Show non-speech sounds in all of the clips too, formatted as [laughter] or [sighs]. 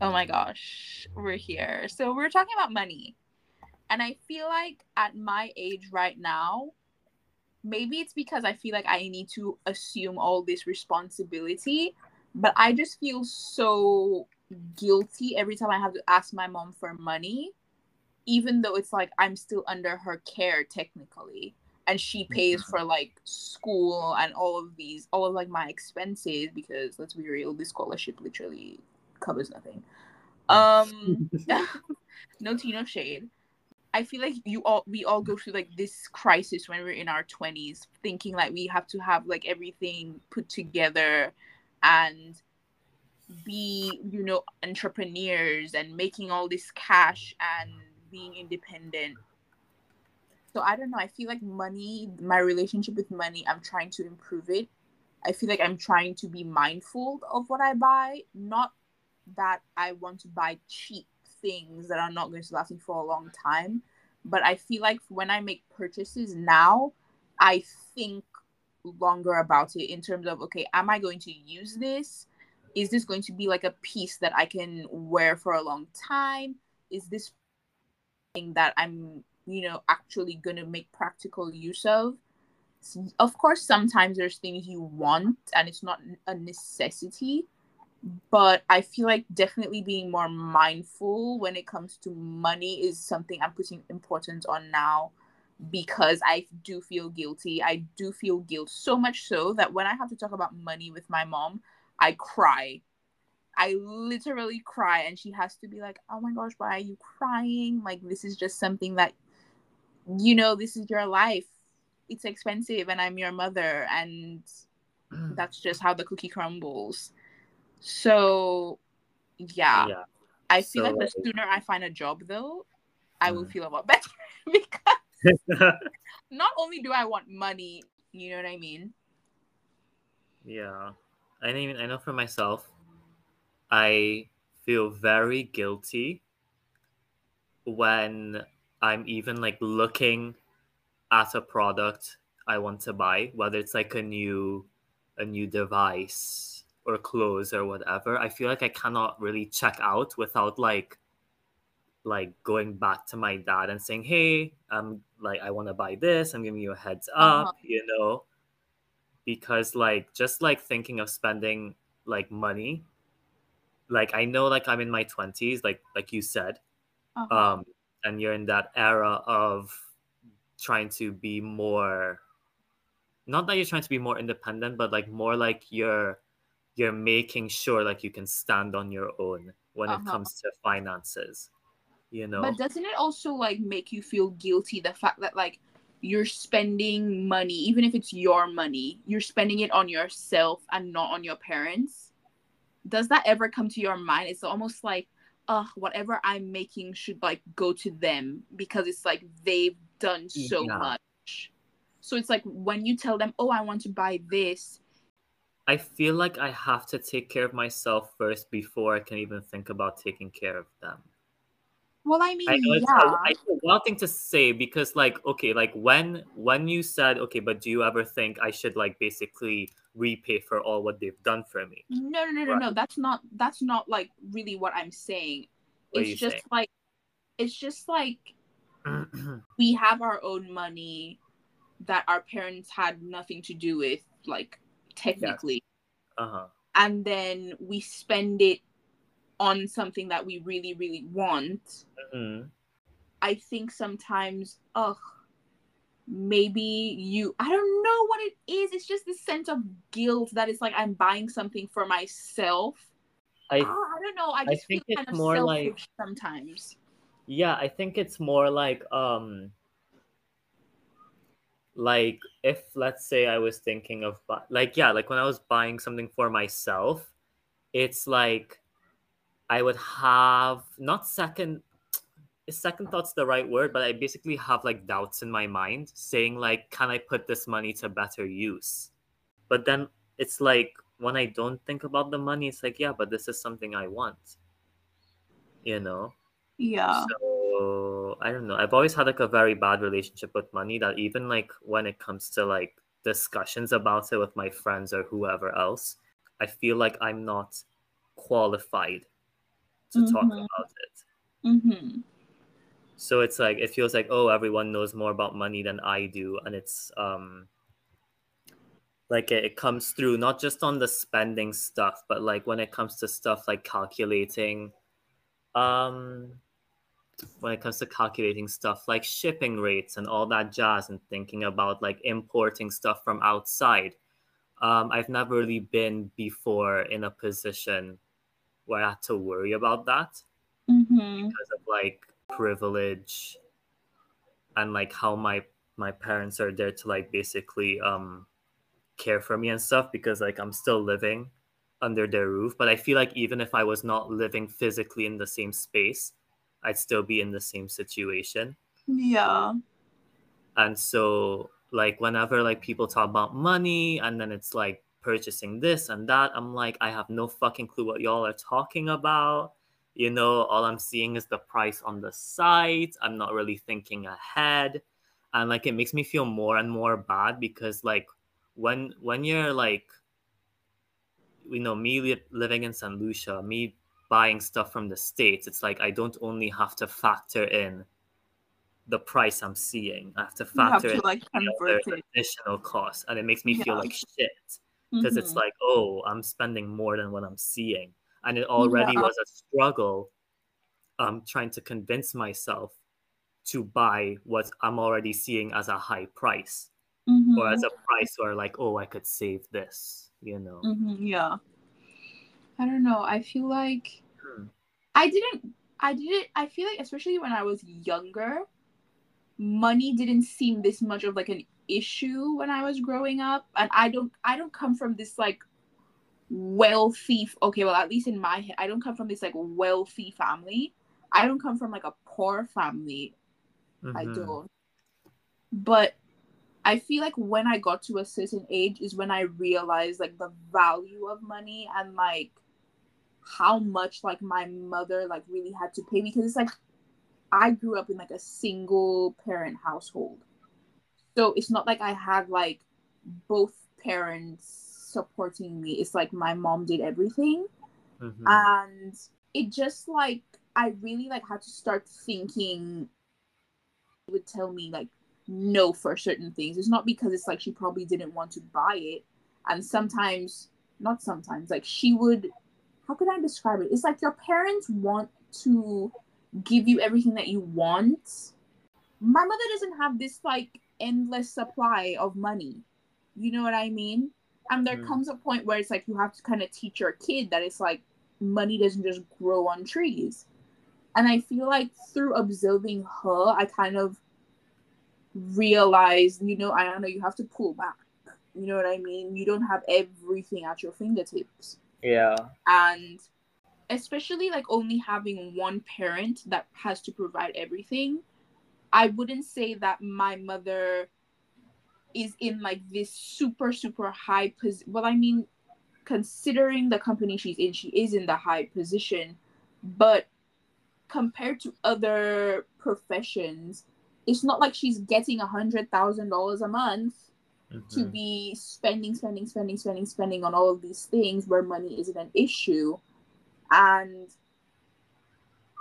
Oh my gosh, we're here. So we're talking about money. And I feel like at my age right now, maybe it's because I feel like I need to assume all this responsibility, but I just feel so guilty every time I have to ask my mom for money, even though it's like I'm still under her care technically. And she pays for like school and all of these, all of like my expenses because let's be real, this scholarship literally covers nothing. Um, [laughs] [laughs] no tea, no shade. I feel like you all we all go through like this crisis when we're in our 20s thinking like we have to have like everything put together and be you know entrepreneurs and making all this cash and being independent so i don't know i feel like money my relationship with money i'm trying to improve it i feel like i'm trying to be mindful of what i buy not that i want to buy cheap things that are not going to last me for a long time. But I feel like when I make purchases now, I think longer about it in terms of okay, am I going to use this? Is this going to be like a piece that I can wear for a long time? Is this thing that I'm, you know, actually going to make practical use of? Of course, sometimes there's things you want and it's not a necessity but I feel like definitely being more mindful when it comes to money is something I'm putting importance on now because I do feel guilty. I do feel guilt so much so that when I have to talk about money with my mom, I cry. I literally cry, and she has to be like, Oh my gosh, why are you crying? Like, this is just something that, you know, this is your life. It's expensive, and I'm your mother, and mm. that's just how the cookie crumbles so, yeah. yeah. I feel so, like the sooner I find a job, though, I will mm. feel a lot [laughs] better [laughs] because [laughs] not only do I want money, you know what I mean? Yeah. I mean, I know for myself, I feel very guilty when I'm even like looking at a product I want to buy, whether it's like a new a new device or clothes or whatever, I feel like I cannot really check out without like like going back to my dad and saying, "Hey, I'm like I want to buy this. I'm giving you a heads up," uh-huh. you know, because like just like thinking of spending like money, like I know like I'm in my 20s, like like you said, uh-huh. um, and you're in that era of trying to be more not that you're trying to be more independent, but like more like you're you're making sure like you can stand on your own when uh-huh. it comes to finances you know but doesn't it also like make you feel guilty the fact that like you're spending money even if it's your money you're spending it on yourself and not on your parents does that ever come to your mind it's almost like uh whatever i'm making should like go to them because it's like they've done so yeah. much so it's like when you tell them oh i want to buy this I feel like I have to take care of myself first before I can even think about taking care of them. Well, I mean, I know it's, yeah. a, it's a wild thing to say because, like, okay, like when when you said, okay, but do you ever think I should like basically repay for all what they've done for me? No, no, no, no, no. That's not that's not like really what I'm saying. What it's just saying? like it's just like [clears throat] we have our own money that our parents had nothing to do with, like technically. Yes. Uh-huh. And then we spend it on something that we really, really want. Mm-hmm. I think sometimes, ugh, maybe you, I don't know what it is. It's just this sense of guilt that it's like I'm buying something for myself. I, uh, I don't know. I just I feel kind of more selfish like, sometimes. Yeah, I think it's more like um like if let's say i was thinking of like yeah like when i was buying something for myself it's like i would have not second second thought's the right word but i basically have like doubts in my mind saying like can i put this money to better use? But then it's like when i don't think about the money it's like yeah but this is something i want you know? Yeah. So I don't know. I've always had like a very bad relationship with money that even like when it comes to like discussions about it with my friends or whoever else, I feel like I'm not qualified to talk Mhm. about it. Mm-hmm. So it's like it feels like oh everyone knows more about money than I do, and it's um like it, it comes through not just on the spending stuff, but like when it comes to stuff like calculating, um, when it comes to calculating stuff like shipping rates and all that jazz, and thinking about like importing stuff from outside. Um, I've never really been before in a position where I had to worry about that Mm-hmm. because of like privilege and like how my my parents are there to like basically um care for me and stuff because like I'm still living under their roof but I feel like even if I was not living physically in the same space I'd still be in the same situation. Yeah. and so like whenever like people talk about money and then it's like purchasing this and that I'm like I have no fucking clue what y'all are talking about. You know all i'm seeing is the price on the site. I'm not really thinking ahead. And like it makes me feel more and more bad because like when when you're like you know me li- living in Saint Lucia me buying stuff from the states it's like i don't only have to factor in the price i'm seeing i have to You have factor to in like the convert other additional costs and it makes me feel like shit because it's Mhm. like oh i'm spending more than what i'm seeing and it already Yeah. was a struggle um trying to convince myself to buy what i'm already seeing as a high price Mhm. or as a price where like oh i could save this you know Mhm, Yeah. I don't know. I feel like Hmm. I didn't. I didn't. I feel like, especially when I was younger, money didn't seem this much of like an issue when I was growing up, and I don't. I don't come from this like wealthy. Okay, well, at least in my head, I don't come from this like wealthy family. I don't come from like a poor family. I Mhm. don't. But I feel like when I got to a certain age is when I realized like the value of money and like how much like my mother like really had to pay because it's like I grew up in like a single parent household. So it's not like I had like both parents supporting me. It's like my mom did everything Mhm. and it just like i really like had to start thinking would tell me like no for certain things it's not because it's like she probably didn't want to buy it and sometimes not sometimes like she would how could i describe it it's like your parents want to give you everything that you want my mother doesn't have this like endless supply of money you know what i mean and there Mm. comes a point where it's like you have to kind of teach your kid that it's like money doesn't just grow on trees. And I feel like through observing her, I kind of realized, you know, I know you have to pull back. You know what I mean? You don't have everything at your fingertips. Yeah And especially like only having one parent that has to provide everything, I wouldn't say that my mother is in like this super, super high position. Well, I mean, considering the company she's in, she is in the high position, but compared to other professions, it's not like she's getting a hundred thousand dollars a month to Mhm. be spending, spending, spending, spending, spending on all of these things where money isn't an issue. And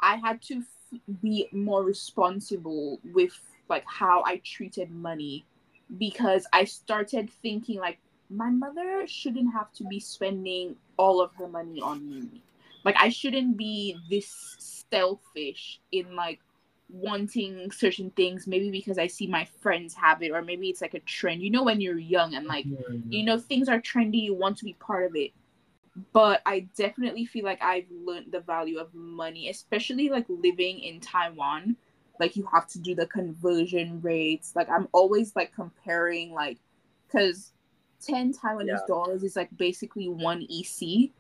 I had to f- be more responsible with like how I treated money because I started thinking like my mother shouldn't have to be spending all of her money on me. Like I shouldn't be this selfish in like wanting certain things maybe because I see my friends have it or maybe it's like a trend. You know when you're young and like you know things are trendy you want to be part of it. But i definitely feel like i've learned the value of money especially like living in taiwan. Like you have to do the conversion rates. Like i'm always like comparing like because 10 taiwanese Yeah. dollars is like basically one ec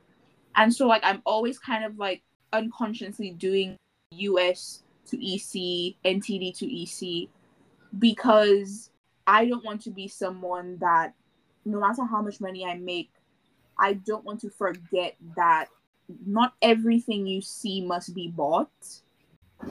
and so like i'm always kind of like unconsciously doing us to ec ntd to ec because i don't want to be someone that no matter how much money I make, I don't want to forget that not everything you see must be bought.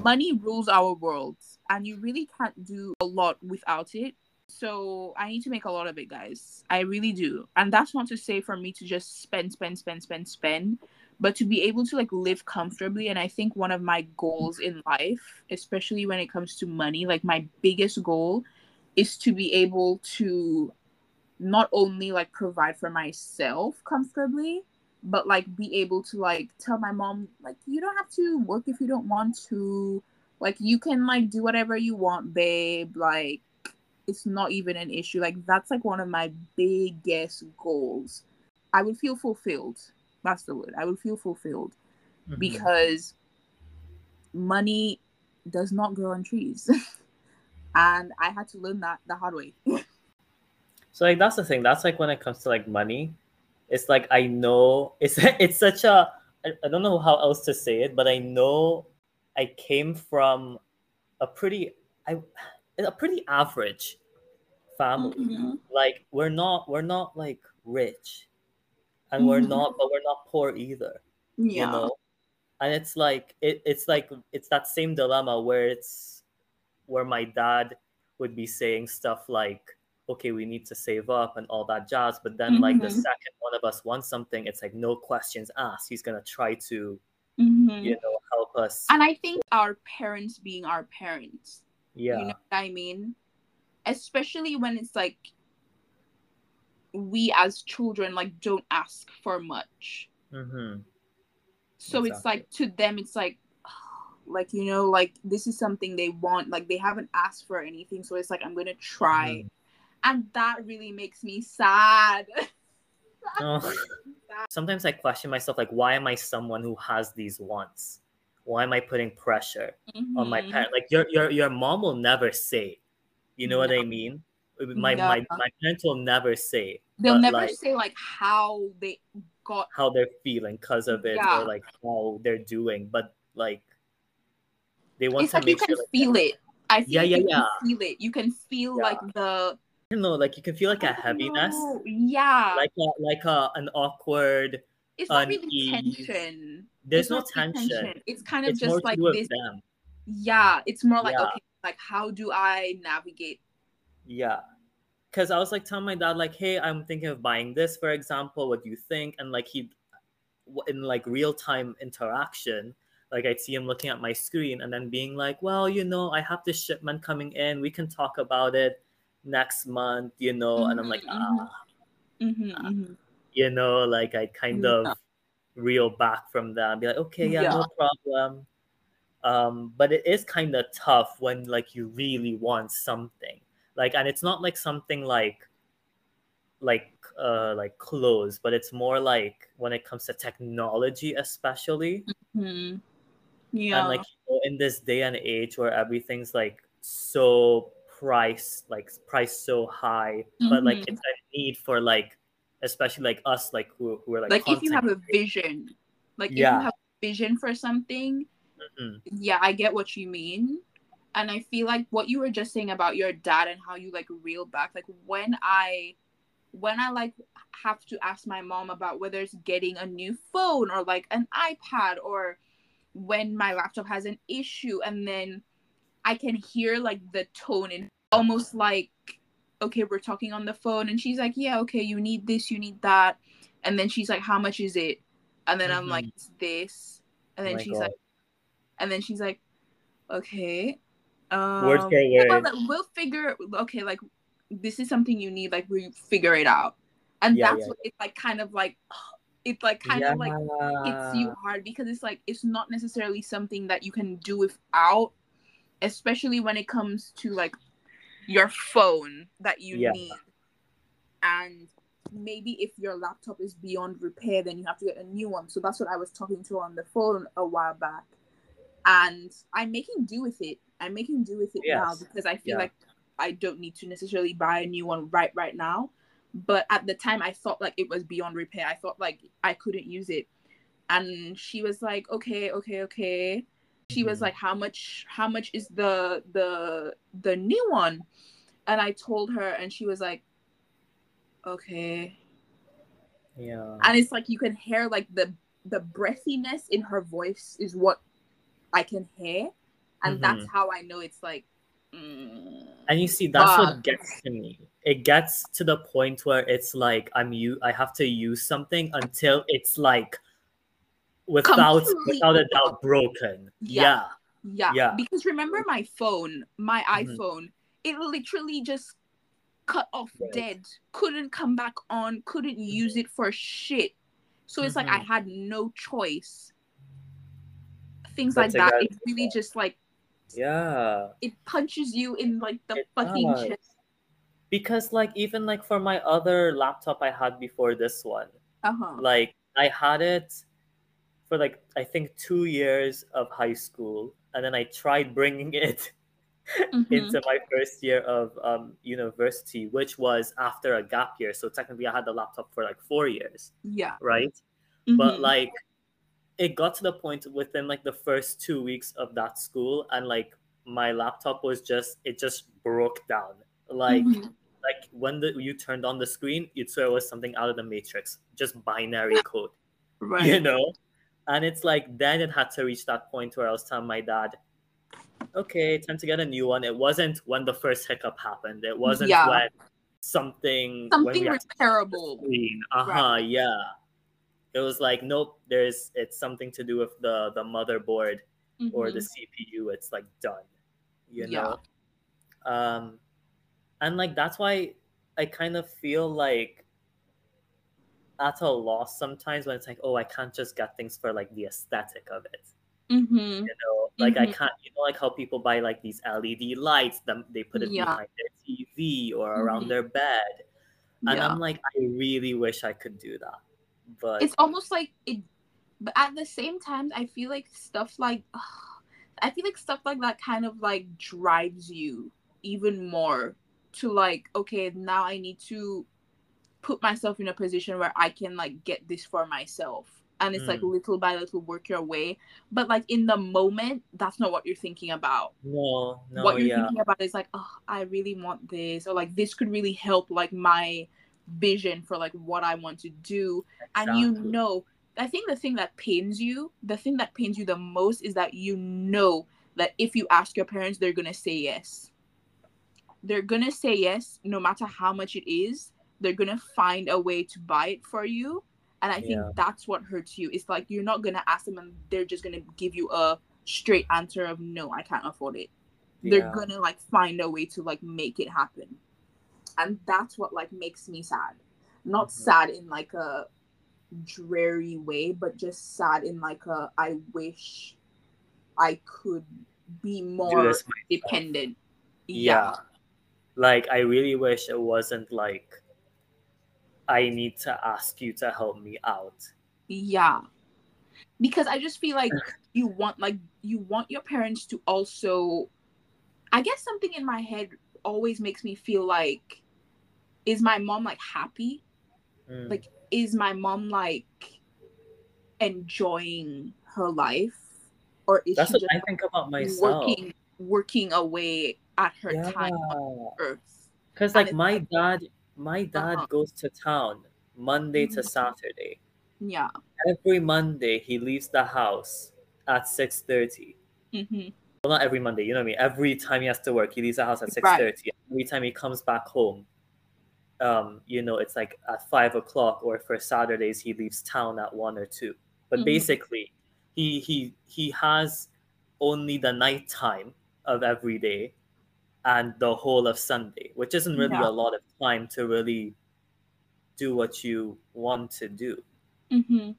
Money rules our world, and you really can't do a lot without it. So I need to make a lot of it, guys. I really do. And that's not to say for me to just spend, spend, spend, spend, spend, but to be able to like live comfortably and i think one of my goals in life especially when it comes to money like my biggest goal is to be able to not only like provide for myself comfortably but like be able to like tell my mom like you don't have to work if you don't want to. Like you can like do whatever you want babe. Like it's not even an issue. Like that's like one of my biggest goals. I would feel fulfilled that's the word. I would feel fulfilled mm-hmm. because money does not grow on trees. [laughs] And i had to learn that the hard way. [laughs] So like that's the thing. That's like when it comes to like money it's like i know [laughs] it's it's such a I, I don't know how else to say it but i know i came from a pretty i a pretty average family. Mm-hmm. like we're not we're not like rich and mm-hmm. we're not but we're not poor either yeah. you know and it's like it, it's like it's that same dilemma where it's where my dad would be saying stuff like okay we need to save up and all that jazz but then mm-hmm. like the mm-hmm. second one of us wants something it's like no questions asked he's gonna try to mm-hmm. you know help us and i think our parents being our parents yeah you know what i mean especially when it's like we as children like don't ask for much mm-hmm. so exactly. it's like to them it's like [sighs] like you know like this is something they want like they haven't asked for anything so it's like i'm gonna try mm-hmm. and that really makes me sad [laughs] oh. sometimes i question myself like why am i someone who has these wants why am i putting pressure mm-hmm. on my mm-hmm. parent like your your your mom will never say you know no. what I mean? My, no. my my parents will never say. They'll never like, say like how they got how they're feeling because of it yeah. or like how they're doing, but like they want it's to like make you can sure feel like, it. I feel yeah, yeah, yeah. feel it. You can feel yeah. like the you know, like you can feel like a heaviness. Know. Yeah. Like a, like a, an awkward. It's not really tension. There's it's no tension. tension. It's kind of it's just like this. Yeah, it's more like yeah. okay, like how do i navigate yeah because i was like telling my dad like hey i'm thinking of buying this for example what do you think and like he in like real time interaction like i'd see him looking at my screen and then being like well you know i have this shipment coming in we can talk about it next month you know mm-hmm, and i'm like mm-hmm. ah, mm-hmm, ah. mm-hmm. you know like i kind yeah. of reel back from that and be like okay yeah, yeah. no problem um, but it is kind of tough when like you really want something like and it's not like something like like uh like clothes but it's more like when it comes to technology especially mm-hmm. yeah and like you know, in this day and age where everything's like so price like price so high mm-hmm. but like mm-hmm. it's a need for like especially like us like who, who are like like if you have a vision like yeah. if you have vision for something mm-hmm. yeah, I get what you mean. And I feel like what you were just saying about your dad and how you like reel back, like when I when I like have to ask my mom about whether it's getting a new phone or like an iPad or when my laptop has an issue and then I can hear like the tone and almost like okay we're talking on the phone and she's like yeah okay you need this you need that and then she's like how much is it and then mm-hmm. I'm like mm-hmm. it's this and then oh she's God. like and then she's like, okay. Um, word. we'll figure, okay, like, this is something you need, like, we figure it out. And yeah, that's yeah. what it's like, kind of like, [gasps] it's like kind yeah. of like hits you hard because it's like, it's not necessarily something that you can do without, especially when it comes to like your phone that you need. And maybe if your laptop is beyond repair, then you have to get a new one. So that's what I was talking to on the phone a while back and I'm making do with it. I'm making do with it yes. now because I feel yeah. like I don't need to necessarily buy a new one right right now. But at the time, I thought like it was beyond repair. I thought like I couldn't use it, and she was like, "Okay, okay, okay." She mm-hmm. was like, "How much? How much is the the the new one?" And I told her, and she was like, "Okay." Yeah. And it's like you can hear like the the breathiness in her voice is what I can hear, and mm-hmm. that's how I know it's like. Mm, and you see, that's what gets to me. It gets to the point where it's like I'm you. I have to use something until it's like without Completely without a doubt broken. Yeah. Yeah. Yeah. Yeah. Because remember my phone, my Mhm. iPhone, it literally just cut off Right. dead. Couldn't come back on, couldn't use it for shit. So it's like I Mhm. had no choice. Things But like that. get- It really just like Yeah. it punches you in like the It fucking does. chest. Because like even like for my other laptop I had before this one, Uh-huh. like I had it for like I think two years of high school, and then I tried bringing [laughs] it Mhm. into my first year of um, university, which was after a gap year. So technically, I had the laptop for like four years, Yeah. right? But Mhm. like, it got to the point within like the first two weeks of that school, and like my laptop was just it just broke down. Like, Mhm. like when the you turned on the screen, you'd swear it was something out of the Matrix, just binary [laughs] code right. you know and it's like then it had to reach that point where i was telling my dad okay time to get a new one it wasn't when the first hiccup happened it wasn't Yeah. when something when Something had to repairable. uh-huh Right. yeah it was like nope there's it's something to do with the the motherboard or the Mhm. cpu it's like done you know Yeah. um and like that's why i kind of feel like at a loss sometimes when it's like oh i can't just get things for like the aesthetic of it mm-hmm. you know like i Mhm. can't you know like how people buy like these led lights them they put it Yeah. behind their tv or around Mhm. their bed and Yeah. i'm like i really wish i could do that but it's almost like it but at the same time i feel like stuff like [sighs] i feel like stuff like that kind of like drives you even more to like okay now i need to put myself in a position where i can like get this for myself. And it's like Mm. little by little work your way. But like in the moment that's not what you're thinking about. No no what you're yeah. thinking about is like oh i really want this or like this could really help like my vision for like what i want to do. And you know i think the thing that pains you the thing that pains you the most is that you know that if you ask your parents they're gonna say yes. They're gonna say yes no matter how much it is they're gonna find a way to buy it for you. And i think Yeah. that's what hurts you. It's like you're not gonna ask them and they're just gonna give you a straight answer of no i can't afford it. They're Yeah. gonna like find a way to like make it happen and that's what like makes me sad. Not Mhm. sad in like a dreary way but just sad in like a i wish i could be more dependent. Yeah. Like i really wish it wasn't like i need to ask you to help me out. Yeah. Because i just feel like you want like you want your parents to also i guess something in my head always makes me feel like is my mom like happy? Mm. like is my mom like enjoying her life? Or is that's she just i think about myself. working working away at her time on yeah earth because like my like- dad my dad Uh-huh. goes to town monday to Mhm. saturday. Yeah. Every monday he leaves the house at 6.30 hmm well not every monday you know what i mean? Every time he has to work he leaves the house at 6.30 Right. every time he comes back home um you know it's like at five o'clock or for saturdays he leaves town at one or two but Mhm. basically he he he has only the night time of every day and the whole of sunday which isn't really Yeah. a lot of time to really do what you want to do hmm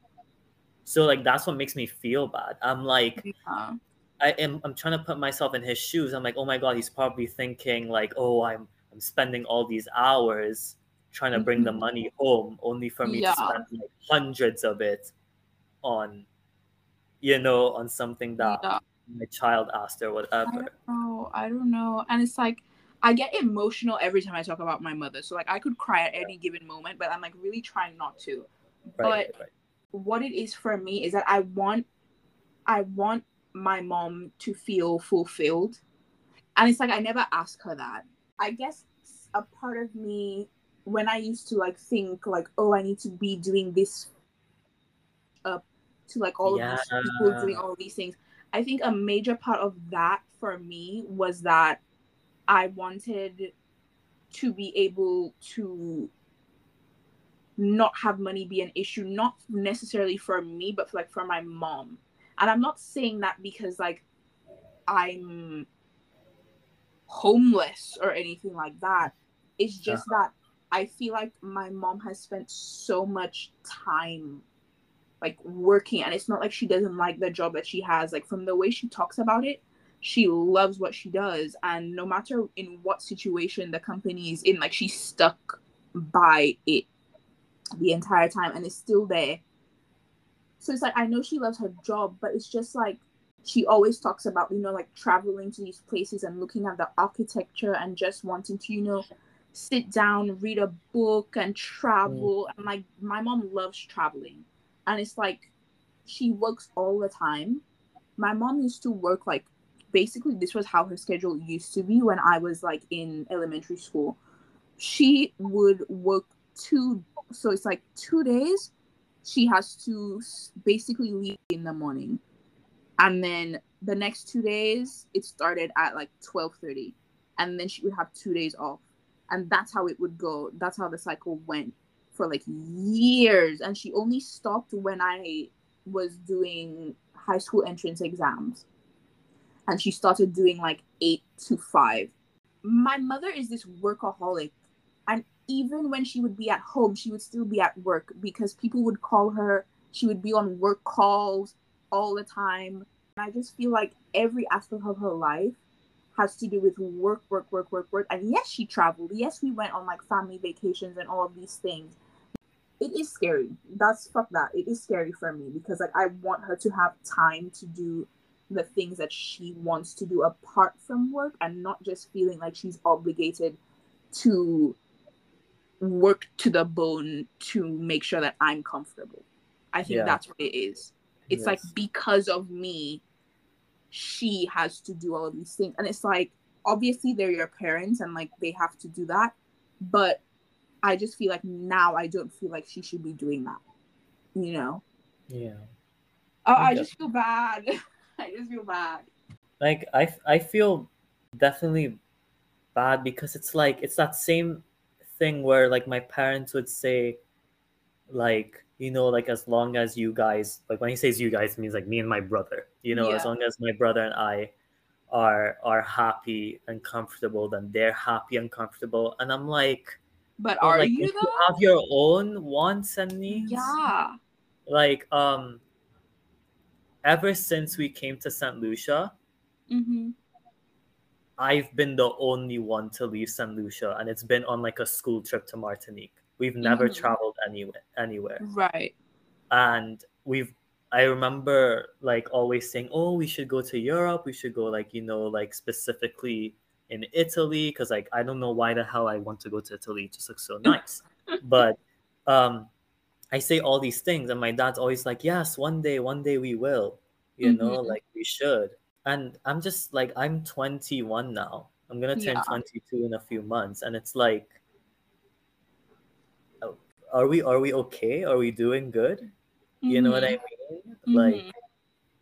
so like that's what makes me feel bad i'm like yeah I am I'm trying to put myself in his shoes. I'm like, oh my god, he's probably thinking like, oh, I'm I'm spending all these hours trying to bring the Mhm. money home, only for me Yeah. to spend like hundreds of it on, you know, on something that yeah my child asked or whatever. don't. I don't know. And it's like I get emotional every time I talk about my mother. So like I could cry at any given moment, but I'm like really trying not to. Right, but right. what it is for me is that I want I want my mom to feel fulfilled. And it's like I never ask her that. I guess a part of me when I used to like think like, oh, I need to be doing this uh to like all of these people doing all these things. I think a major part of that for me was that I wanted to be able to not have money be an issue not necessarily for me but for, like for my mom and i'm not saying that because like i'm homeless or anything like that. It's just uh-huh. that i feel like my mom has spent so much time like working and it's not like she doesn't like the job that she has. Like from the way she talks about it she loves what she does and no matter in what situation the company is in like she's stuck by it the entire time and it's still there. So it's like i know she loves her job but it's just like she always talks about you know like traveling to these places and looking at the architecture and just wanting to you know sit down read a book and travel. Mm. and like my mom loves traveling. And it's like she works all the time. My mom used to work like basically this was how her schedule used to be when i was like in elementary school. She would work two so it's like two days. She has to basically leave in the morning and then the next two days it started at like 12.30 and then she would have two days off. And that's how it would go. That's how the cycle went for like years. And she only stopped when i was doing high school entrance exams. And she started doing like eight to five. My mother is this workaholic. And even when she would be at home she would still be at work because people would call her. She would be on work calls all the time. And I just feel like every aspect of her life has to do with work, work, work, work, work. And yes, she traveled. Yes, we went on like family vacations and all of these things. It is scary. That's fuck that. It is scary for me because like I want her to have time to do the things that she wants to do apart from work and not just feeling like she's obligated to work to the bone to make sure that I'm comfortable. I think yeah. that's what it is. It's yes. like because of me, she has to do all of these things. And it's like obviously they're your parents and like they have to do that. But I just feel like now I don't feel like she should be doing that. You know? Yeah. Oh, I just feel bad. [laughs] I just feel bad. Like I I feel definitely bad because it's like it's that same thing where like my parents would say like you know, like as long as you guys, like when he says you guys, means like me and my brother. You know, yeah. as long as my brother and I are are happy and comfortable, then they're happy and comfortable. And I'm like, but are like, you, you have your own wants and needs? Yeah. Like um, ever since we came to Saint Lucia, mm-hmm. I've been the only one to leave Saint Lucia, and it's been on like a school trip to Martinique. We've never mm-hmm. traveled anywhere anywhere. Right. And we've I remember like always saying, "Oh, we should go to Europe. We should go like, you know, like specifically in Italy because like I don't know why the hell I want to go to Italy. It just looks so [laughs] nice." but um I say all these things and my dad's always like, "Yes, one day, one day we will." You mm-hmm. know, like we should. And I'm just like I'm 21 now. I'm going to turn yeah. 22 in a few months and it's like are we are we okay? Are we doing good? Mm-hmm. You know what I mm-hmm. mean? Mm-hmm. Like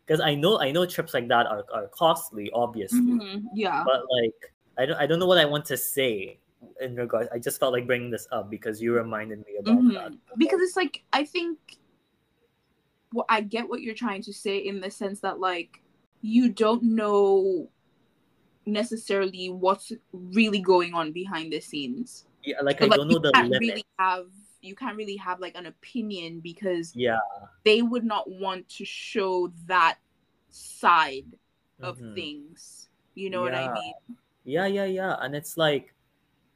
because I know I know trips like that are, are costly, obviously. Mm-hmm. Yeah. But like I don't I don't know what I want to say in regards. I just felt like bringing this up because you reminded me about mm-hmm. that. Because it's like I think well, I get what you're trying to say in the sense that like you don't know necessarily what's really going on behind the scenes. Yeah, like so, I don't know the limit. Really have you can't really have like an opinion because yeah. they would not want to show that side of mm-hmm. things. You know yeah. what i mean? Yeah yeah yeah. And it's like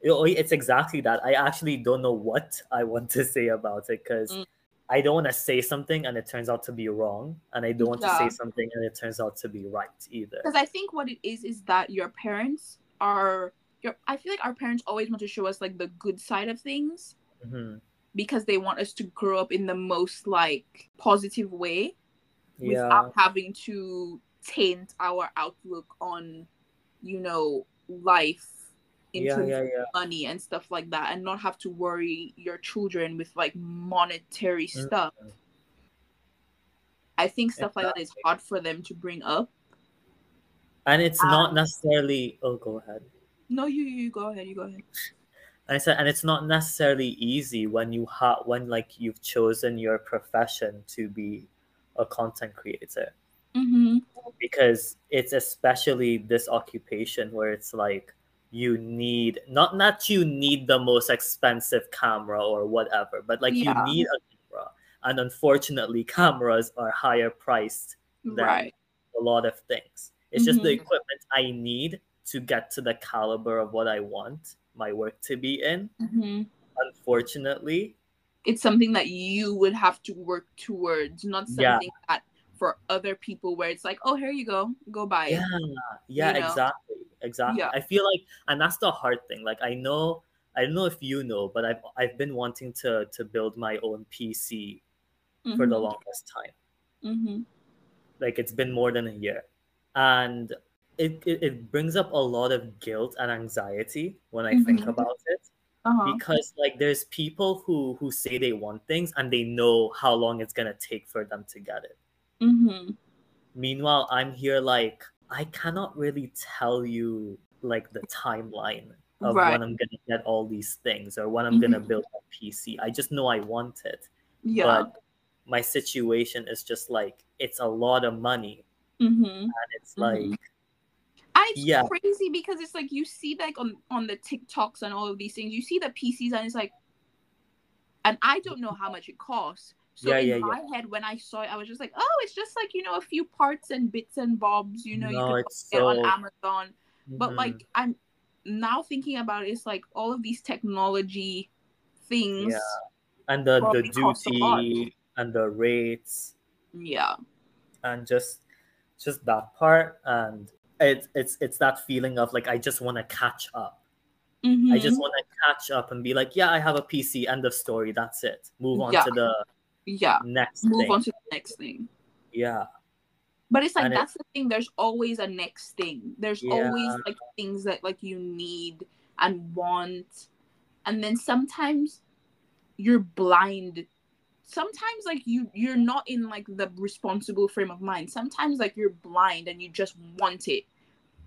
it's exactly that. I actually don't know what i want to say about it because mm. i don't want to say something and it turns out to be wrong. And i don't want yeah. to say something and it turns out to be right either. Because i think what it is is that your parents are your i feel like our parents always want to show us like the good side of things. Mm-hmm because they want us to grow up in the most like positive way yeah. without having to taint our outlook on you know life in yeah, terms yeah, of money and stuff like that and not have to worry your children with like monetary mm-hmm. stuff i think stuff exactly. like that is hard for them to bring up and it's um, not necessarily oh go ahead no you you go ahead you go ahead And I said, and it's not necessarily easy when you have when like you've chosen your profession to be a content creator. Mm-hmm. Because it's especially this occupation where it's like you need not not you need the most expensive camera or whatever, but like Yeah. you need a camera. And unfortunately, cameras are higher priced than Right. a lot of things. It's just the Mhm. equipment I need to get to the caliber of what I want my work to be in. hmm Unfortunately, It's something that you would have to work towards, not Yeah. something that for other people where it's like, oh, here you go, go buy it. yeah, yeah, You know? exactly, exactly. Yeah. I feel like, and that's the hard thing. Like I know, I don't know if you know, but I've I've been wanting to to build my own PC for the longest time. hmm Like it's been more than a year, and it it, it brings up a lot of guilt and anxiety when I think Mhm. about it. Uh-huh. because like there's people who who say they want things and they know how long it's gonna take for them to get it Mm-hmm. meanwhile i'm here like i cannot really tell you like the timeline of Right. when i'm gonna get all these things or when i'm gonna Mhm. build a pc i just know i want it Yeah. but my situation is just like it's a lot of money hmm and it's Mhm. like And it's Yeah. crazy because it's like you see like on on the TikToks and all of these things, you see the PCs and it's like, and I don't know how much it costs. So Yeah, in yeah, yeah. my head, when I saw it, I was just like, oh, it's just like you know a few parts and bits and bobs. You know, you can get on Amazon. But Mhm. like I'm now thinking about it, it's like all of these technology things. and the the probably cost a lot. duty and the rates Yeah. and just just that part and it's it's it's that feeling of like I just want to catch up. Mhm. I just want to catch up and be like, yeah, I have a PC. End of story. That's it. Move on Yeah. to the yeah. next Move thing. on to the next thing. Yeah, But it's like And it- that's the thing. There's always a next thing. There's Yeah. always like things that like you need and want, and then sometimes you're blind. Sometimes like you you're not in like the responsible frame of mind. Sometimes like you're blind and you just want it,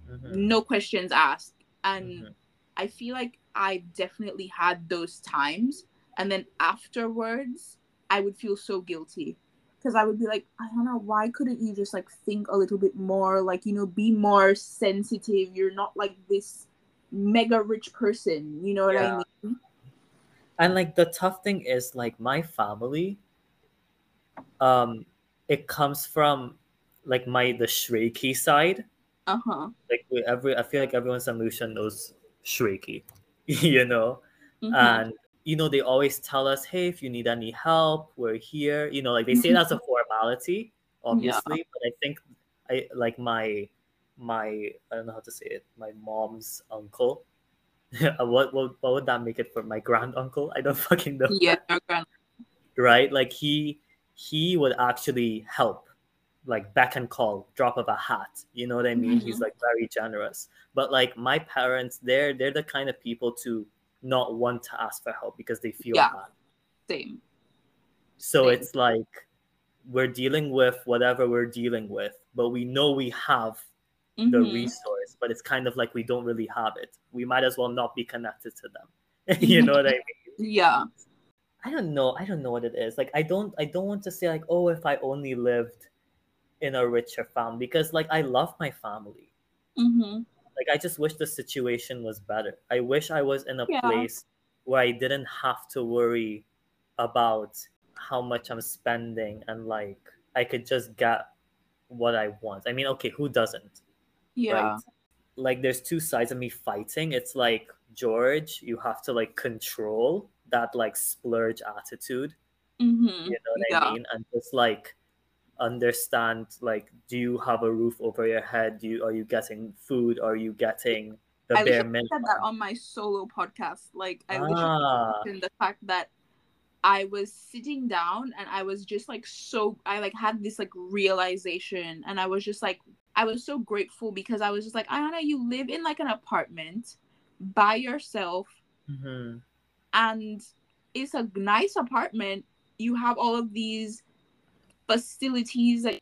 Mhm, no questions asked. And mhm. I feel like I definitely had those times, and then afterwards I would feel so guilty because I would be like, I don't know, why couldn't you just like think a little bit more, like you know, be more sensitive? You're not like this mega rich person, you know what Yeah. I mean? And like the tough thing is like my family, um, it comes from like my the Shreki side. Uh huh. Like we every I feel like everyone in Samusha knows Shreki, [laughs] you know. Mm-hmm. and you know they always tell us hey if you need any help we're here you know like they say that's a formality obviously yeah. but i think i like my my i don't know how to say it my mom's uncle [laughs] what, what what would that make it for my grand uncle i don't [laughs] fucking know yeah. grand- right like he he would actually help like beck and call drop of a hat you know what i mean he's like very generous but like my parents they're they're the kind of people to not want to ask for help because they feel Yeah. bad Same. so Same. it's like we're dealing with whatever we're dealing with but we know we have the Mhm. resource but it's kind of like we don't really have it we might as well not be connected to them [laughs] you know what i [laughs] mean Yeah. I don't know. I don't know what it is. Like I don't I don't want to say like, oh, if I only lived in a richer family because like I love my family. Mm-hmm. Like I just wish the situation was better. I wish I was in a Yeah. place where I didn't have to worry about how much I'm spending and like I could just get what I want. I mean, okay, who doesn't? Yeah. Right? Like there's two sides of me fighting. It's like George, you have to like control that like splurge attitude Mm-hmm. you know what Yeah. I mean? And just like understand like do you have a roof over your head? Do you are you getting food? Are you getting the I bare literally minimum? said that on my solo podcast. Like I literally Ah, mentioned the fact that I was sitting down and I was just like so I like had this like realization and I was just like I was so grateful because I was just like Ayana, you live in like an apartment by yourself mhm. and it's a nice apartment. You have all of these facilities like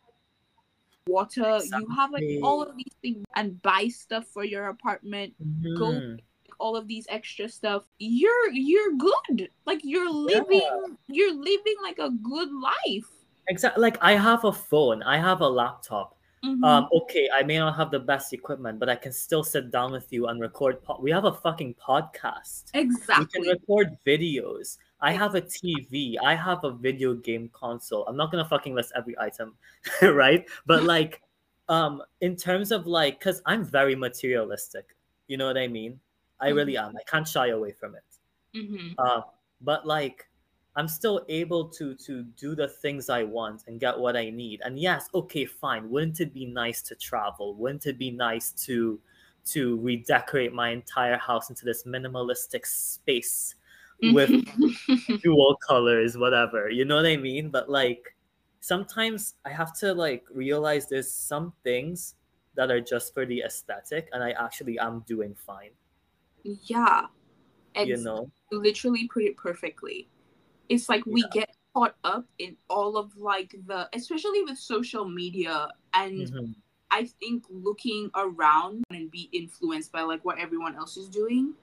water. You have like all of these things and buy stuff for your apartment. Go Mhm. All of these extra stuff, you're you're good. Like you're living Yeah. you're living like a good life. Exactly. Like I have a phone, I have a laptop. Mhm. Um, okay, I may not have the best equipment, but I can still sit down with you and record. Po- we have a fucking podcast. We exactly. can record videos. I have a TV. I have a video game console. I'm not gonna fucking list every item, [laughs] right? But like, um, in terms of like, cause I'm very materialistic. You know what I mean? I really am. I can't shy away from it. Mhm. Um, but like, I'm still able to to do the things I want and get what I need. And yes, okay, fine. Wouldn't it be nice to travel? Wouldn't it be nice to to redecorate my entire house into this minimalistic space with [laughs] dual colors, whatever. You know what I mean? But like sometimes I have to like realize there's some things that are just for the aesthetic and I actually am doing fine. Yeah. You know? literally put it perfectly. It's like we get caught up in all of like the especially with social media and Mhm. I think looking around and be influenced by like what everyone else is doing.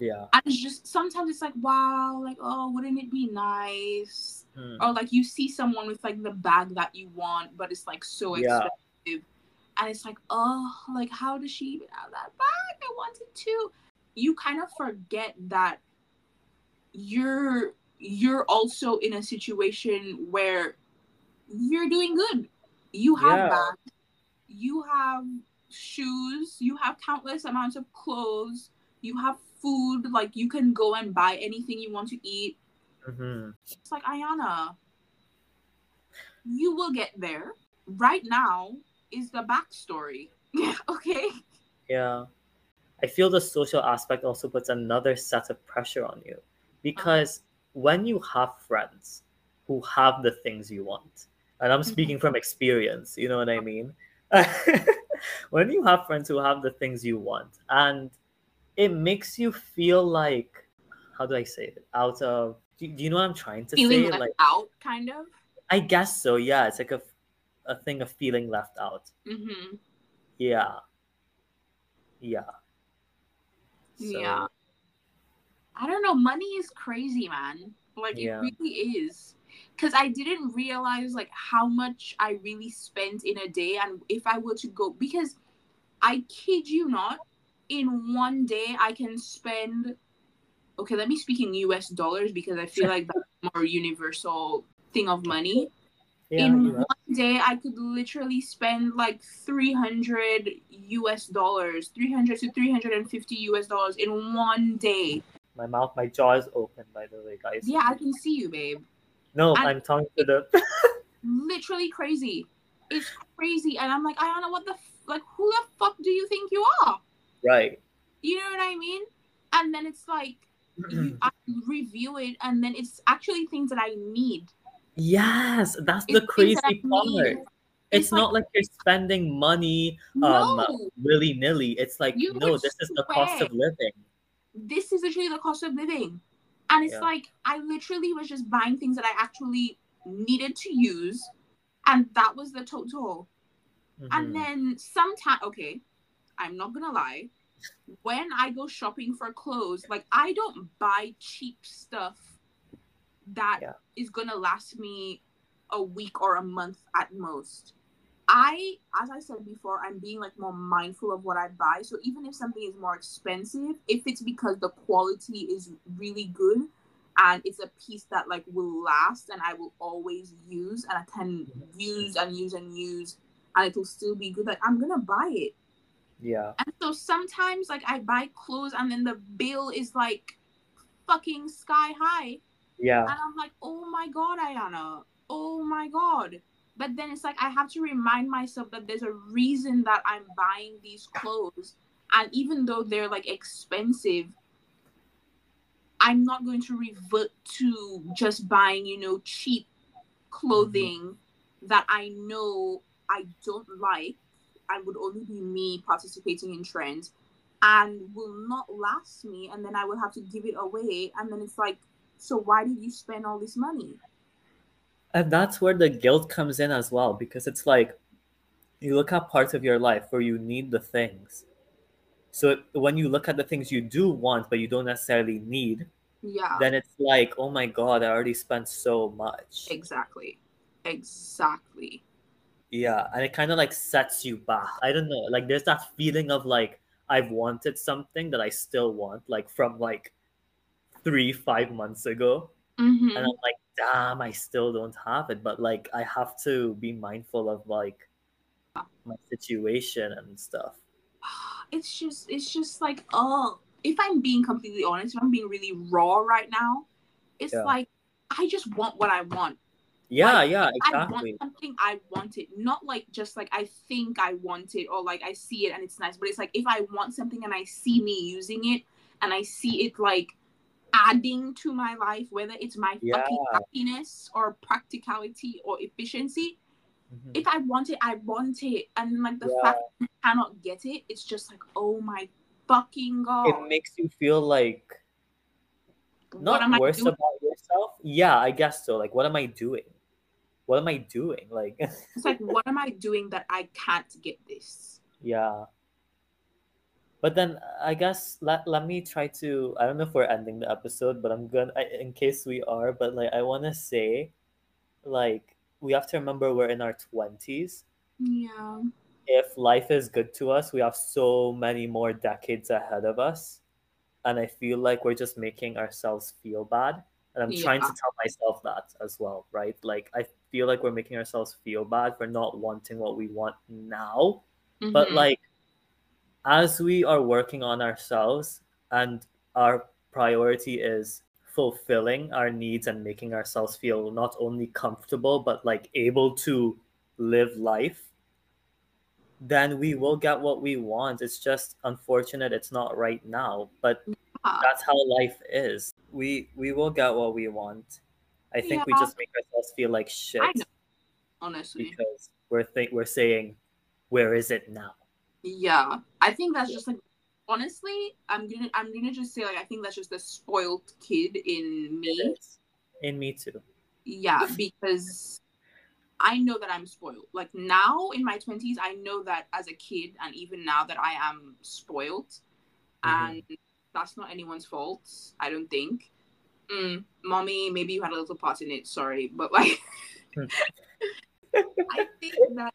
Yeah. And it's just sometimes it's like, wow, like, oh, wouldn't it be nice? Mm. Or like you see someone with like the bag that you want, but it's like so Yeah. expensive. And it's like, oh, like how does she even have that bag? I wanted too. You kind of forget that you're you're also in a situation where you're doing good. You have Yeah. bags, you have shoes, you have countless amounts of clothes, you have food, like you can go and buy anything you want to eat. Mhm. It's like Ayana, you will get there. Right now is the backstory. [laughs] okay. Yeah. I feel the social aspect also puts another set of pressure on you because when you have friends who have the things you want, and I'm speaking from experience, you know what I mean? [laughs] when you have friends who have the things you want, and it makes you feel like, how do I say it? Out of, do, you know what I'm trying to Feeling say? Like, out, kind of. I guess so. Yeah, it's like a, a thing of feeling left out. Mm-hmm. Yeah. Yeah. Yeah. I don't know. Money is crazy, man. Like Yeah. it really is. Cause I didn't realize like how much I really spent in a day, and if I were to go, because I kid you not, in one day I can spend. Okay, let me speak in U.S. dollars because I feel like that's [laughs] more universal thing of money. Yeah, in one day, I could literally spend like 300 US dollars, 300 to 350 US dollars in one day. My mouth, my jaw is open, by the way, guys. Yeah, I can see you, babe. No, I'm talking to the. [laughs] Literally crazy. It's crazy. And I'm like, Ayana, what the, f- like, who the fuck do you think you are? right. You know what I mean? And then it's like, [clears throat] you, I review it, and then it's actually things that I need. Yes, that's It's the things that I crazy part. It's, It's not like you're spending money um No. willy nilly. It's like You no, this is the cost of living. this is literally the cost of living. And it's Yeah. like I literally was just buying things that I actually needed to use. And that was the total. Mhm. And then sometimes okay, I'm not gonna lie. When I go shopping for clothes, like I don't buy cheap stuff that is Yeah. gonna last me a week or a month at most. I, as I said before, I'm being like more mindful of what I buy. So even if something is more expensive, if it's because the quality is really good and it's a piece that like will last and I will always use and I can use and use and use and it will still be good, like I'm gonna buy it. yeah, And so sometimes like I buy clothes and then the bill is like fucking sky high. Yeah, And I'm like, oh my god, Ayana. Oh my god. But then it's like I have to remind myself that there's a reason that I'm buying these clothes. And even though they're like expensive, I'm not going to revert to just buying, you know, cheap clothing mm-hmm. that I know I don't like and would only be me participating in trends and will not last me. And then I will have to give it away. And then it's like, so why did you spend all this money? and that's where the guilt comes in as well because it's like you look at parts of your life where you need the things, So when you look at the things you do want but you don't necessarily need, Yeah. then it's like, oh my god, I already spent so much. exactly. Exactly. Yeah, and it kind of like sets you back. I don't know. Like there's that feeling of like I've wanted something that I still want, like from like three, five months ago. hmm And I'm like, damn, I still don't have it. But like I have to be mindful of like my situation and stuff. [sighs] It's just it's just like oh if I'm being completely honest, if I'm being really raw right now, it's Yeah. like I just want what I want. Yeah, Like, yeah, I want something I want it. Not like just like I think I want it or like I see it and it's nice. But it's like if I want something and I see me using it and I see it like adding to my life, whether it's my fucking happiness or practicality or efficiency, Mhm. if I want it, I want it. And like the Yeah. fact I cannot get it, it's just like, oh my fucking god. It makes you feel like not am I worse about yourself. Yeah, I guess so. Like, what am I doing? What am I doing? Like, [laughs] It's like, what am I doing that I can't get this? yeah. But then I guess let, let me try to I don't know if we're ending the episode, but I'm gonna I, in case we are, but like I want to say like we have to remember we're in our 20s. Yeah. If life is good to us, we have so many more decades ahead of us. And I feel like we're just making ourselves feel bad. And I'm trying to tell myself that as well, right? Like I feel like we're making ourselves feel bad for not wanting what we want now. But Mhm. like as we are working on ourselves and our priority is fulfilling our needs and making ourselves feel not only comfortable but like able to live life then we will get what we want it's just unfortunate it's not right now but Yeah. that's how life is we we will get what we want i think we just make ourselves feel like shit I know. honestly. because we're think we're saying where is it now Yeah, I think that's just like honestly, I'm gonna I'm gonna just say like I think that's just the spoiled kid in me. In me too Yeah, because I know that I'm spoiled. Like now in my twenties, I know that as a kid, and even now that I am spoiled, Mhm. and that's not anyone's fault. I don't think. Mm, mommy, maybe you had a little part in it. Sorry, but like, [laughs] I think that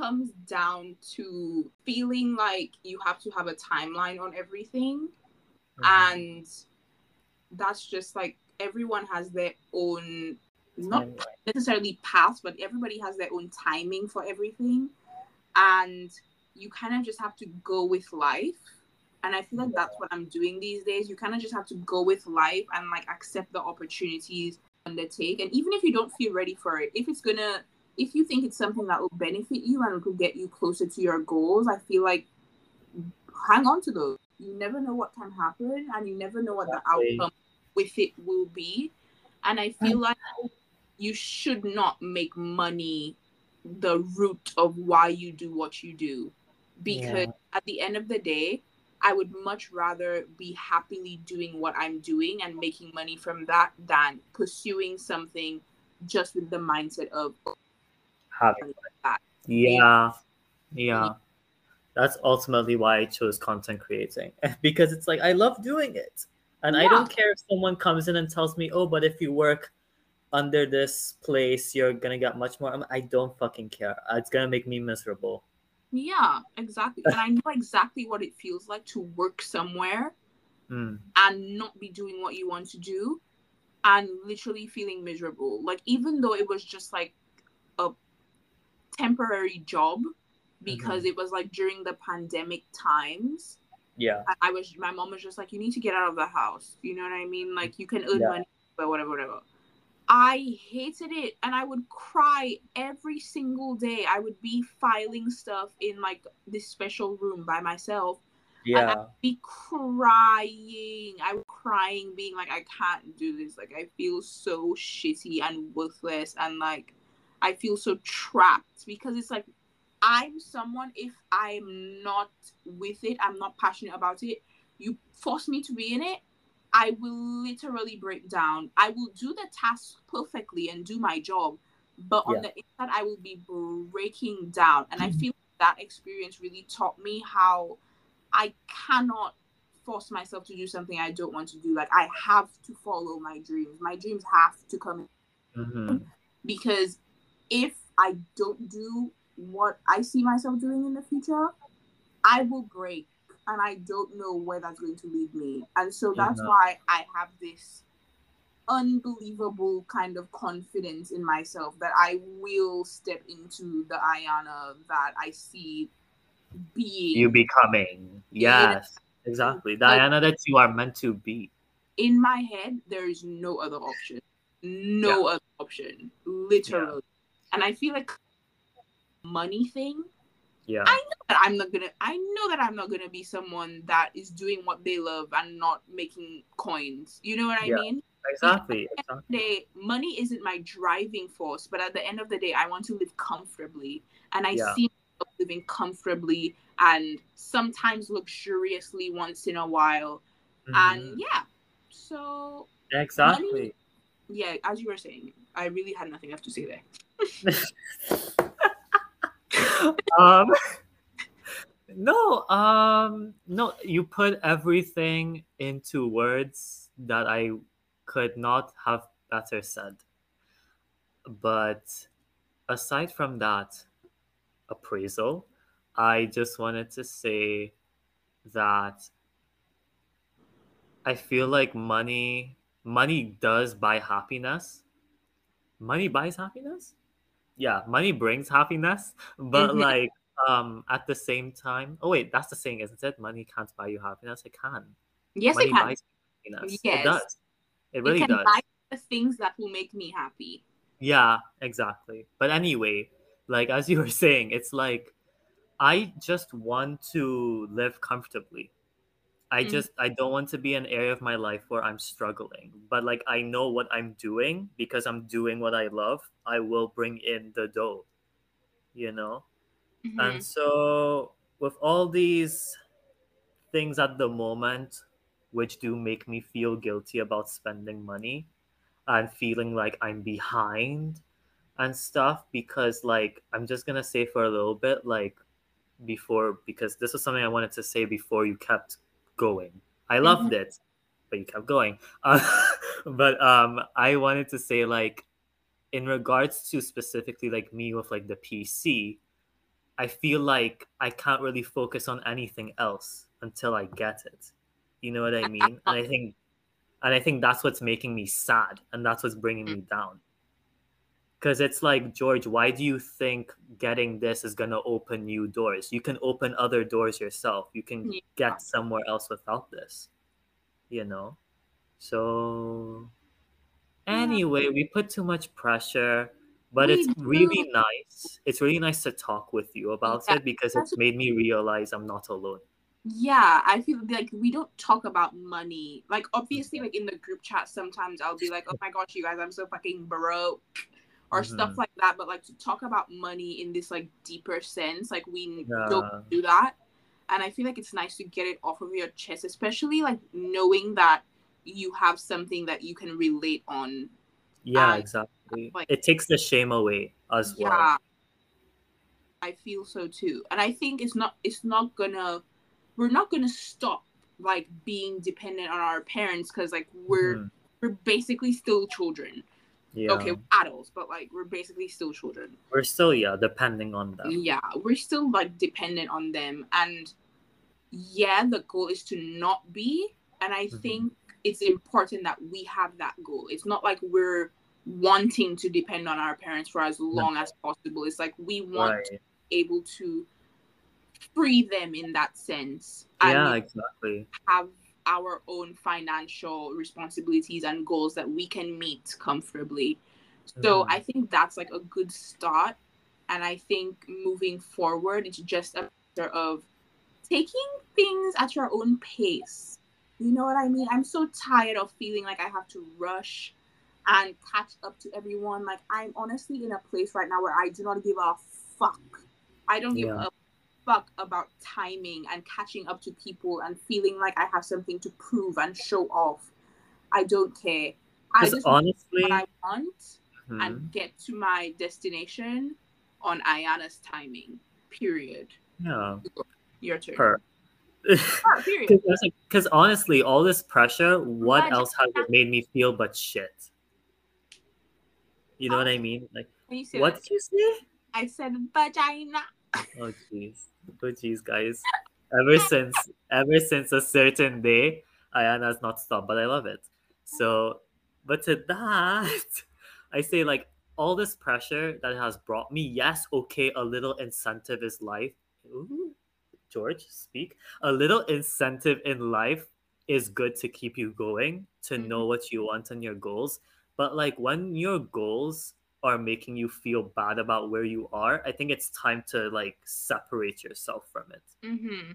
comes down to feeling like you have to have a timeline on everything. Mhm. and that's just like everyone has their own not necessarily path but everybody has their own timing for everything. And you kind of just have to go with life. And i feel like that's what i'm doing these days. You kind of just have to go with life and like accept the opportunities undertake. And even if you don't feel ready for it if it's gonna if you think it's something that will benefit you and could get you closer to your goals i feel like hang on to those. You never know what can happen and you never know what the outcome with it will be. And i feel mm. like you should not make money the root of why you do what you do. Because Yeah. at the end of the day i would much rather be happily doing what i'm doing and making money from that than pursuing something just with the mindset of having that. yeah yeah. That's ultimately why i chose content creating [laughs] because it's like i love doing it. And i don't care if someone comes in and tells me oh but if you work under this place you're gonna get much more. I don't fucking care. It's gonna make me miserable. Yeah exactly. And i know exactly what it feels like to work somewhere Mm, and not be doing what you want to do and literally feeling miserable. Like even though it was just like a temporary job because mm-hmm. it was like during the pandemic times. Yeah. I- I was my mom was just like you need to get out of the house. You know what I mean? Like you can earn Yeah. money but whatever whatever. I hated it and I would cry every single day. I would be filing stuff in like this special room by myself yeah. Be crying. I was crying, being like, I can't do this. Like, I feel so shitty and worthless, and like, I feel so trapped because it's like, I'm someone, if I'm not with it, I'm not passionate about it, you force me to be in it, I will literally break down. I will do the task perfectly and do my job, but on Yeah. the inside, I will be breaking down. And I feel that experience really taught me how I cannot force myself to do something I don't want to do. Like I have to follow my dreams. My dreams have to come Mm-hmm. because if I don't do what I see myself doing in the future, I will break and I don't know where that's going to lead me. And so that's Yeah. why I have this unbelievable kind of confidence in myself that I will step into the Ayana that I see being You becoming. Yes. Exactly. Diana that you are meant to be. in my head, there is no other option. No other option. Literally. And I feel like money thing, Yeah. I know that I'm not gonna I know that I'm not gonna be someone that is doing what they love and not making coins. You know what I Yeah. mean? Exactly. Exactly. Day, money isn't my driving force, but at the end of the day, I want to live comfortably. And I Yeah. see myself living comfortably and sometimes luxuriously once in a while. Mhm. And yeah. So Exactly. yeah, as you were saying, I really had nothing left to say there. [laughs] um no um no you put everything into words that i could not have better said but aside from that appraisal i just wanted to say that i feel like money money does buy happiness money buys happiness yeah money brings happiness [laughs] but Mhm. like um at the same time oh wait that's the saying isn't it money can't buy you happiness it can Yes, money it can. buys happiness Yes. it does it It really can does buy the things that will make me happy. yeah exactly but anyway like as you were [laughs] saying it's like i just want to live comfortably i Mhm. just i don't want to be an area of my life where i'm struggling but like i know what i'm doing because i'm doing what i love i will bring in the dough you know Mhm. and so with all these things at the moment which do make me feel guilty about spending money and feeling like i'm behind and stuff because like i'm just gonna say for a little bit like before because this was something i wanted to say before you kept going. I loved it but you kept going. Uh, [laughs] but um i wanted to say like in regards to specifically like me with like the pc i feel like i can't really focus on anything else until i get it. You know what i mean? And i think and i think that's what's making me sad and that's what's bringing me [laughs] down because it's like george why do you think getting this is going to open new doors? You can open other doors yourself. You can Yeah. get somewhere else without this you know? So anyway we put too much pressure but We it's do. really nice. It's really nice to talk with you about Yeah, it because it's made me realize i'm not alone. Yeah, I feel like we don't talk about money. Like obviously, like in the group chat, sometimes I'll be like, "Oh my gosh, you guys, I'm so fucking broke," or stuff Mhm. like that. But like to talk about money in this like deeper sense, like we Yeah. don't do that. And I feel like it's nice to get it off of your chest, especially like knowing that you have something that you can relate on. yeah Um, exactly like- it takes the shame away as well Yeah. I feel so too. And I think it's not it's not gonna we're not gonna stop like being dependent on our parents because like we're Mhm. we're basically still children. Yeah Okay, adults, but like we're basically still children. we're still yeah depending on them Yeah, we're still like dependent on them. And yeah, the goal is to not be. And I Mhm. think it's important that we have that goal. It's not like we're wanting to depend on our parents for as long as possible. It's like we want right able to free them in that sense yeah exactly have our own financial responsibilities and goals that we can meet comfortably. So Mhm. I think that's like a good start. And I think moving forward, it's just a matter of taking things at your own pace. You know what I mean? I'm so tired of feeling like I have to rush and catch up to everyone. Like I'm honestly in a place right now where I do not give a fuck. I don't give Yeah. a fuck about timing and catching up to people and feeling like I have something to prove and show off. I don't care. I just want honestly what I want mhm, and get to my destination on Ayana's timing. Period. yeah Your turn. per [laughs] Because honestly, all this pressure, what else has it made me feel but shit? You know what I mean? Like, Can you say what did you say? I said vagina. Oh jeez, oh jeez, guys. Ever since, ever since a certain day, Ayana's not stopped, but I love it. So, but to that, [laughs] I say like all this pressure that has brought me. Yes, okay, a little incentive is life. Ooh, George, speak. A little incentive in life is good to keep you going, to know mm-hmm. what you want and your goals. But like when your goals are making you feel bad about where you are, I think it's time to like separate yourself from it. Mm-hmm.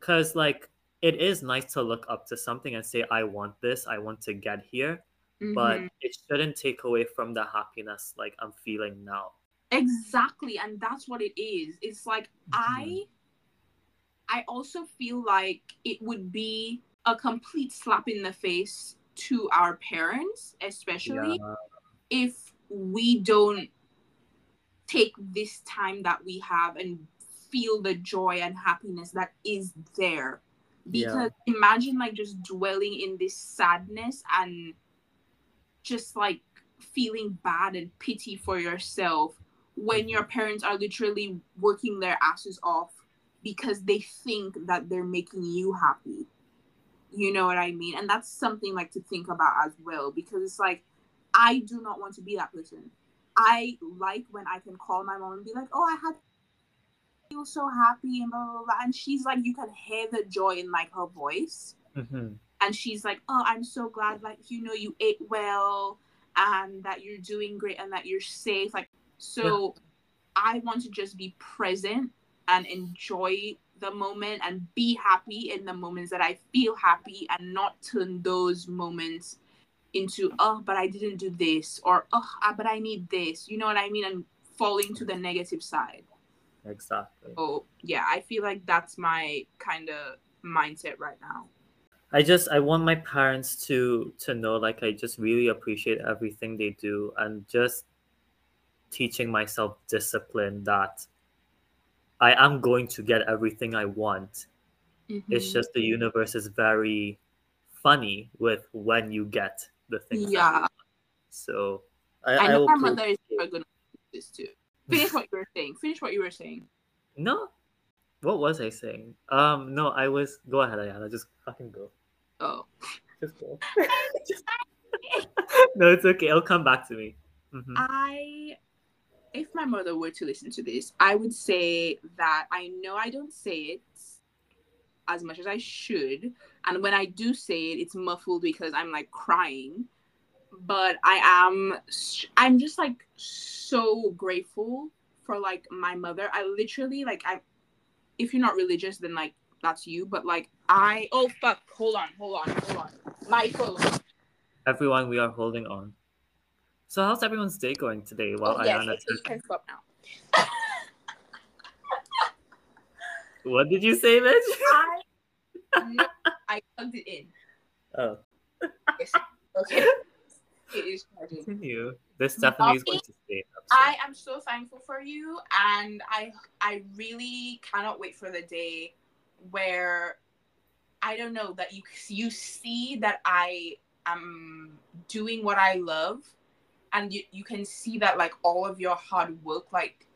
Cause like it is nice to look up to something and say, I want this, I want to get here, but Mm-hmm. it shouldn't take away from the happiness like I'm feeling now. exactly and that's what it is it's like i i also feel like it would be a complete slap in the face to our parents especially Yeah. if we don't take this time that we have and feel the joy and happiness that is there. Yeah. because imagine like just dwelling in this sadness and just like feeling bad and pity for yourself when mm-hmm. your parents are literally working their asses off because they think that they're making you happy. You know what i mean? And that's something like to think about as well because it's like i do not want to be that person i like when i can call my mom and be like oh i had feel so happy and blah, blah, blah. and she's like you can hear the joy in like her voice Mhm. and she's like oh i'm so glad like you know you ate well and that you're doing great and that you're safe like so i want to just be present and enjoy the moment and be happy in the moments that i feel happy and not turn those moments into oh but i didn't do this or oh ah, but i need this you know what i mean and falling to the negative side Exactly. so yeah i feel like that's my kind of mindset right now I just I want my parents to to know like I just really appreciate everything they do and just teaching myself discipline that I am going to get everything I want. It's Mhm. just the universe is very funny with when you get the things. Yeah. So I, I I know will my mother is never gonna do this too. Finish what you were saying. Finish what you were saying. No. What was I saying? Um no, I was go ahead, Ayana. Just fucking go. Oh. Just go. [laughs] no, it's okay. It'll come back to me. Mhm. I if my mother were to listen to this, I would say that I know I don't say it as much as I should. And when I do say it, it's muffled because I'm like crying. But I am I'm just like so grateful for like my mother. I literally like I if you're not religious then like that's you, but like I oh fuck, hold on, hold on, hold on. My phone. Everyone, we are holding on. So, how's everyone's day going today? While oh, yes, Ayana, you can stop now. what did you say, bitch? [laughs] I no, I plugged it in. Oh, Yes. Okay. [laughs] It is charging. continue. This definitely is going to stay. I am so thankful for you and I I really cannot wait for the day where I don't know that you you see that I am doing what I love and you, you can see that like all of your hard work like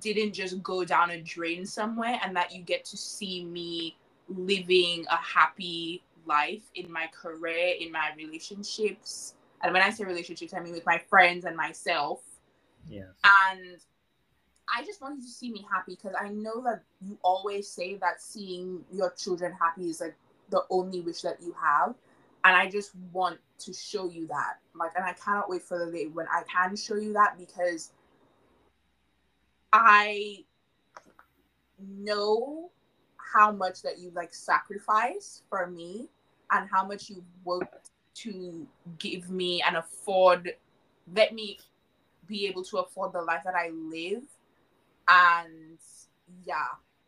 didn't just go down a drain somewhere and that you get to see me living a happy life in my career in my relationships. And when i say relationships i mean with my friends and myself. Yes. and i just wanted to see me happy because i know that you always say that seeing your children happy is like the only wish that you have. And i just want to show you that. Like and i cannot wait for the day when i can show you that because i know how much that you like sacrifice for me and how much you worked to give me and afford let me be able to afford the life that I live. And yeah,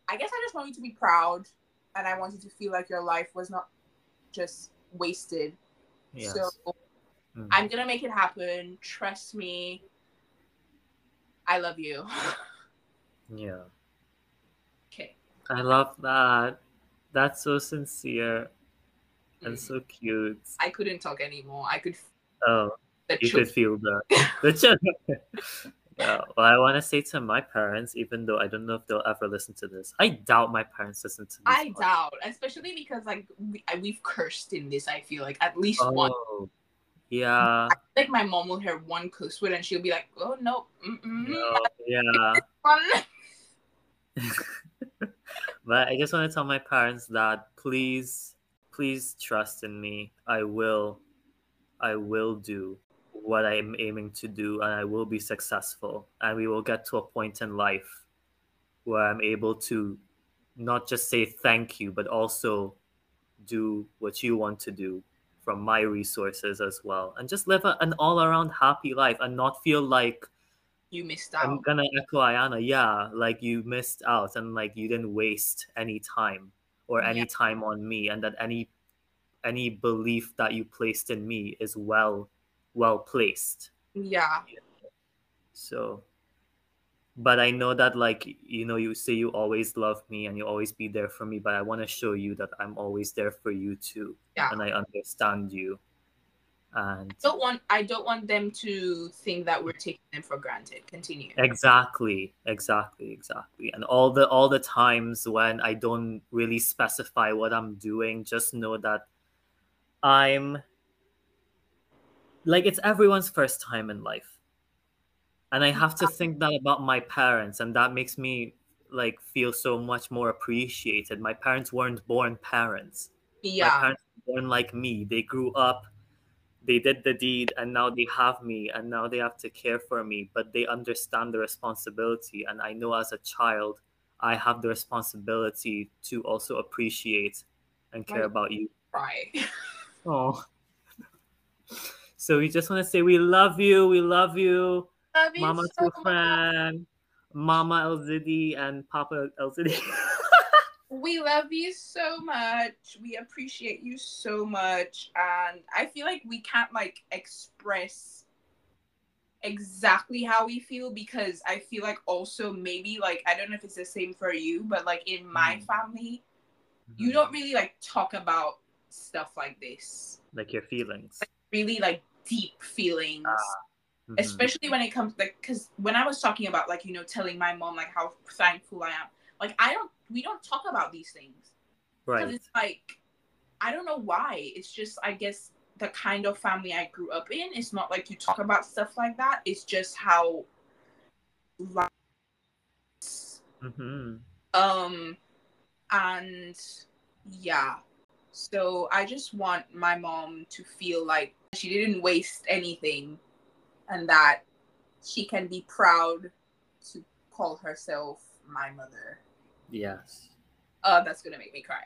I guess I just want you to be proud and I want you to feel like your life was not just wasted. Yes. So Mhm. I'm gonna make it happen. Trust me. I love you. [laughs] yeah. I love that. That's so sincere and Mm. so cute. I couldn't talk anymore. I could. Oh, you choke. could feel the [laughs] the ch- [laughs] yeah. Well, I want to say to my parents, even though I don't know if they'll ever listen to this. I doubt my parents listen to this. I podcast. doubt, especially because like we, we've cursed in this. I feel like at least one. Oh, yeah. Like my mom will hear one curse word and she'll be like, "Oh no, mm-mm, No, yeah. [laughs] one." [laughs] But I just want to tell my parents that please, please trust in me. I will, I will do what I am aiming to do, and I will be successful. And we will get to a point in life where I'm able to not just say thank you, but also do what you want to do from my resources as well, and just live a, an all-around happy life, and not feel like You missed I'm gonna echo Ayana. Yeah, like you missed out and like you didn't waste any time or any Yeah. time on me, and that any any belief that you placed in me is well well placed. Yeah, So, but I know that like you know you say you always love me and you always be there for me, but I want to show you that I'm always there for you too, Yeah. and I understand you. And don't want. I don't want them to think that we're taking them for granted. Continue. exactly exactly exactly and all the all the times when i don't really specify what i'm doing just know that i'm like it's everyone's first time in life and i have to think that about my parents and that makes me like feel so much more appreciated my parents weren't born parents my Yeah, parents were born like me. They grew up, they did the deed, and now they have me, and now they have to care for me. But they understand the responsibility. And I know as a child, I have the responsibility to also appreciate and care Right. about you. right. [laughs] Oh. So we just want to say we love you. We love you. Love you Mama so much. Tufan, Mama Elzidi, and Papa Elzidi. [laughs] We love you so much. We appreciate you so much. And I feel like we can't like express exactly how we feel because I feel like also maybe like I don't know if it's the same for you, but like in my Mhm. family, you don't really like talk about stuff like this. like your feelings. Like, Really like deep feelings. Mhm. especially when it comes like because when i was talking about like you know telling my mom like how thankful i am like i don't we don't talk about these things. Because right. it's like i don't know why. It's just i guess the kind of family i grew up in. It's not like you talk about stuff like that. It's just how life hmm um and yeah. So i just want my mom to feel like she didn't waste anything and that she can be proud to call herself my mother Yes. uh that's gonna make me cry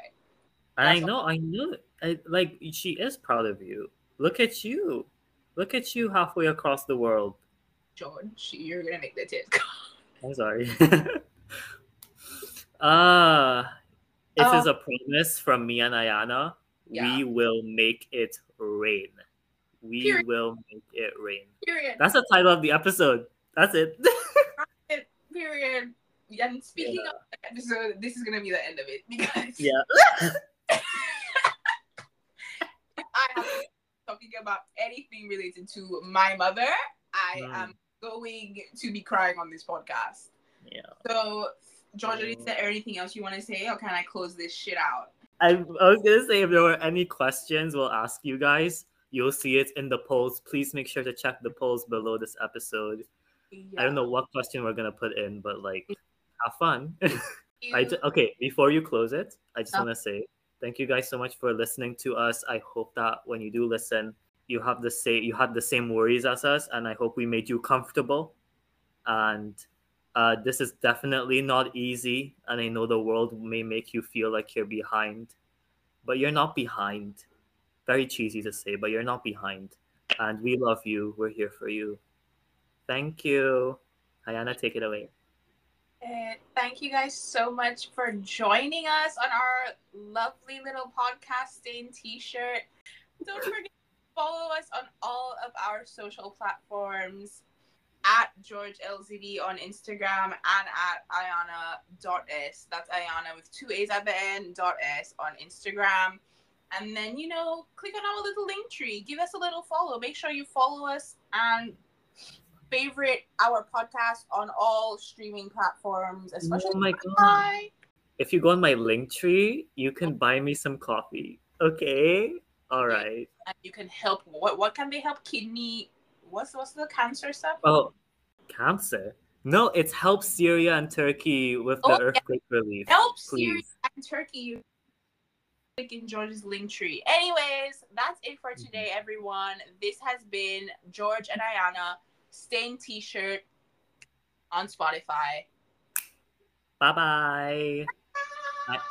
And I know, I know, I, like she is proud of you. Look at you, look at you halfway across the world. george you're gonna make the tears [laughs] come I'm sorry. [laughs] uh this Oh. is a promise from me and Ayana. Yeah. We will make it rain. We Period. will make it rain. period That's the title of the episode. That's it. [laughs] period and speaking of the episode this is gonna be the end of it because [laughs] yeah. [laughs] I have talking about anything related to my mother, I Mm. am going to be crying on this podcast. Yeah. So, Georgia, Mm. is there anything else you want to say, or can I close this shit out? I, I was gonna say if there were any questions, we'll ask you guys. You'll see it in the polls. Please make sure to check the polls below this episode. I don't know what question we're gonna put in, but like, have fun. [laughs] I ju- okay. Before you close it, I just Oh. want to say thank you guys so much for listening to us. I hope that when you do listen, you have the same you had the same worries as us, and I hope we made you comfortable. And uh, this is definitely not easy, and I know the world may make you feel like you're behind, but you're not behind. Very cheesy to say, but you're not behind, and we love you. We're here for you. Thank you. Ayana, take it away. Uh, thank you guys so much for joining us on our lovely little podcasting t-shirt. Don't forget to follow us on all of our social platforms. at George LZD on Instagram and at Ayana.s. That's Ayana with two A's at the end, dot S on Instagram. And then, you know, click on our little link tree. Give us a little follow. Make sure you follow us and favorite our podcast on all streaming platforms, oh especially oh my god. If you go on my link tree, you can buy me some coffee. Okay? All right. And you can help what what can they help? Kidney what's what's the cancer stuff? Oh, cancer. No, it's help Syria and Turkey with the Oh, yeah. earthquake relief. Help please. Syria and Turkey. Click in George's link tree. Anyways, that's it for mm-hmm. today, everyone. This has been George and Ayana Stain T-shirt on Spotify. Bye bye.